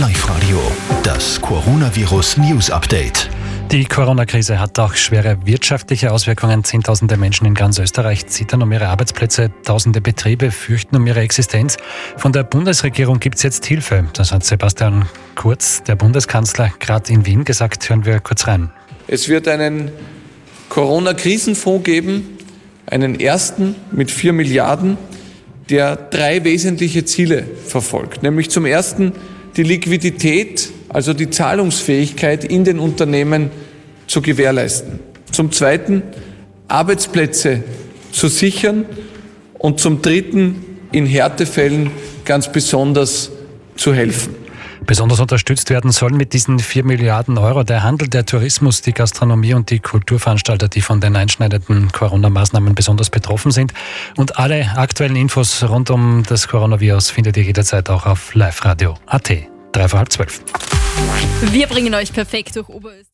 Live Radio, das Coronavirus News Update. Die Corona-Krise hat auch schwere wirtschaftliche Auswirkungen. Zehntausende Menschen in ganz Österreich zittern um ihre Arbeitsplätze. Tausende Betriebe fürchten um ihre Existenz. Von der Bundesregierung gibt es jetzt Hilfe. Das hat Sebastian Kurz, der Bundeskanzler, gerade in Wien gesagt. Hören wir kurz rein. Es wird einen Corona-Krisenfonds geben, einen ersten mit vier Milliarden, der drei wesentliche Ziele verfolgt. Nämlich zum ersten die Liquidität, also die Zahlungsfähigkeit in den Unternehmen zu gewährleisten. Zum Zweiten Arbeitsplätze zu sichern und zum Dritten in Härtefällen ganz besonders zu helfen. Besonders unterstützt werden sollen mit diesen 4 Milliarden Euro der Handel, der Tourismus, die Gastronomie und die Kulturveranstalter, die von den einschneidenden Corona-Maßnahmen besonders betroffen sind. Und alle aktuellen Infos rund um das Coronavirus findet ihr jederzeit auch auf liveradio.at. Drei vor halb zwölf. Wir bringen euch perfekt durch Oberösterreich.